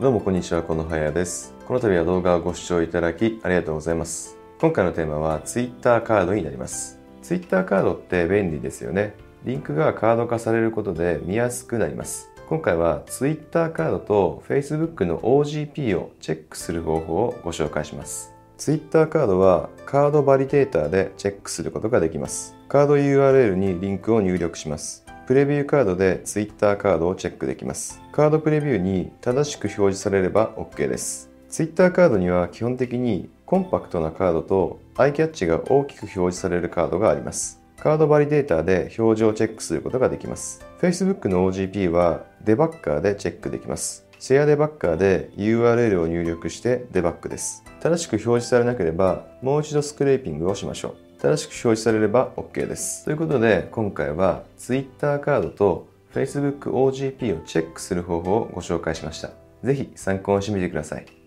どうもこんにちは、このはやです。この度は動画をご視聴いただきありがとうございます。今回のテーマは Twitter カードになります。Twitter カードって便利ですよね。リンクがカード化されることで見やすくなります。今回は Twitter カードと Facebook の OGP をチェックする方法をご紹介します。Twitter カードはカードバリデータでチェックすることができます。カード URL にリンクを入力します。プレビューカードで Twitter カードをチェックできます。カードプレビューに正しく表示されれば OK です。Twitter カードには基本的にコンパクトなカードとアイキャッチが大きく表示されるカードがあります。カードバリデータで表示をチェックすることができます。Facebook の OGP はデバッカーでチェックできます。シェアデバッカーで URL を入力してデバッグです。正しく表示されなければもう一度スクレーピングをしましょう。正しく表示されれば OK です。ということで今回は Twitter カードと Facebook OGP をチェックする方法をご紹介しました。ぜひ参考にしてみてください。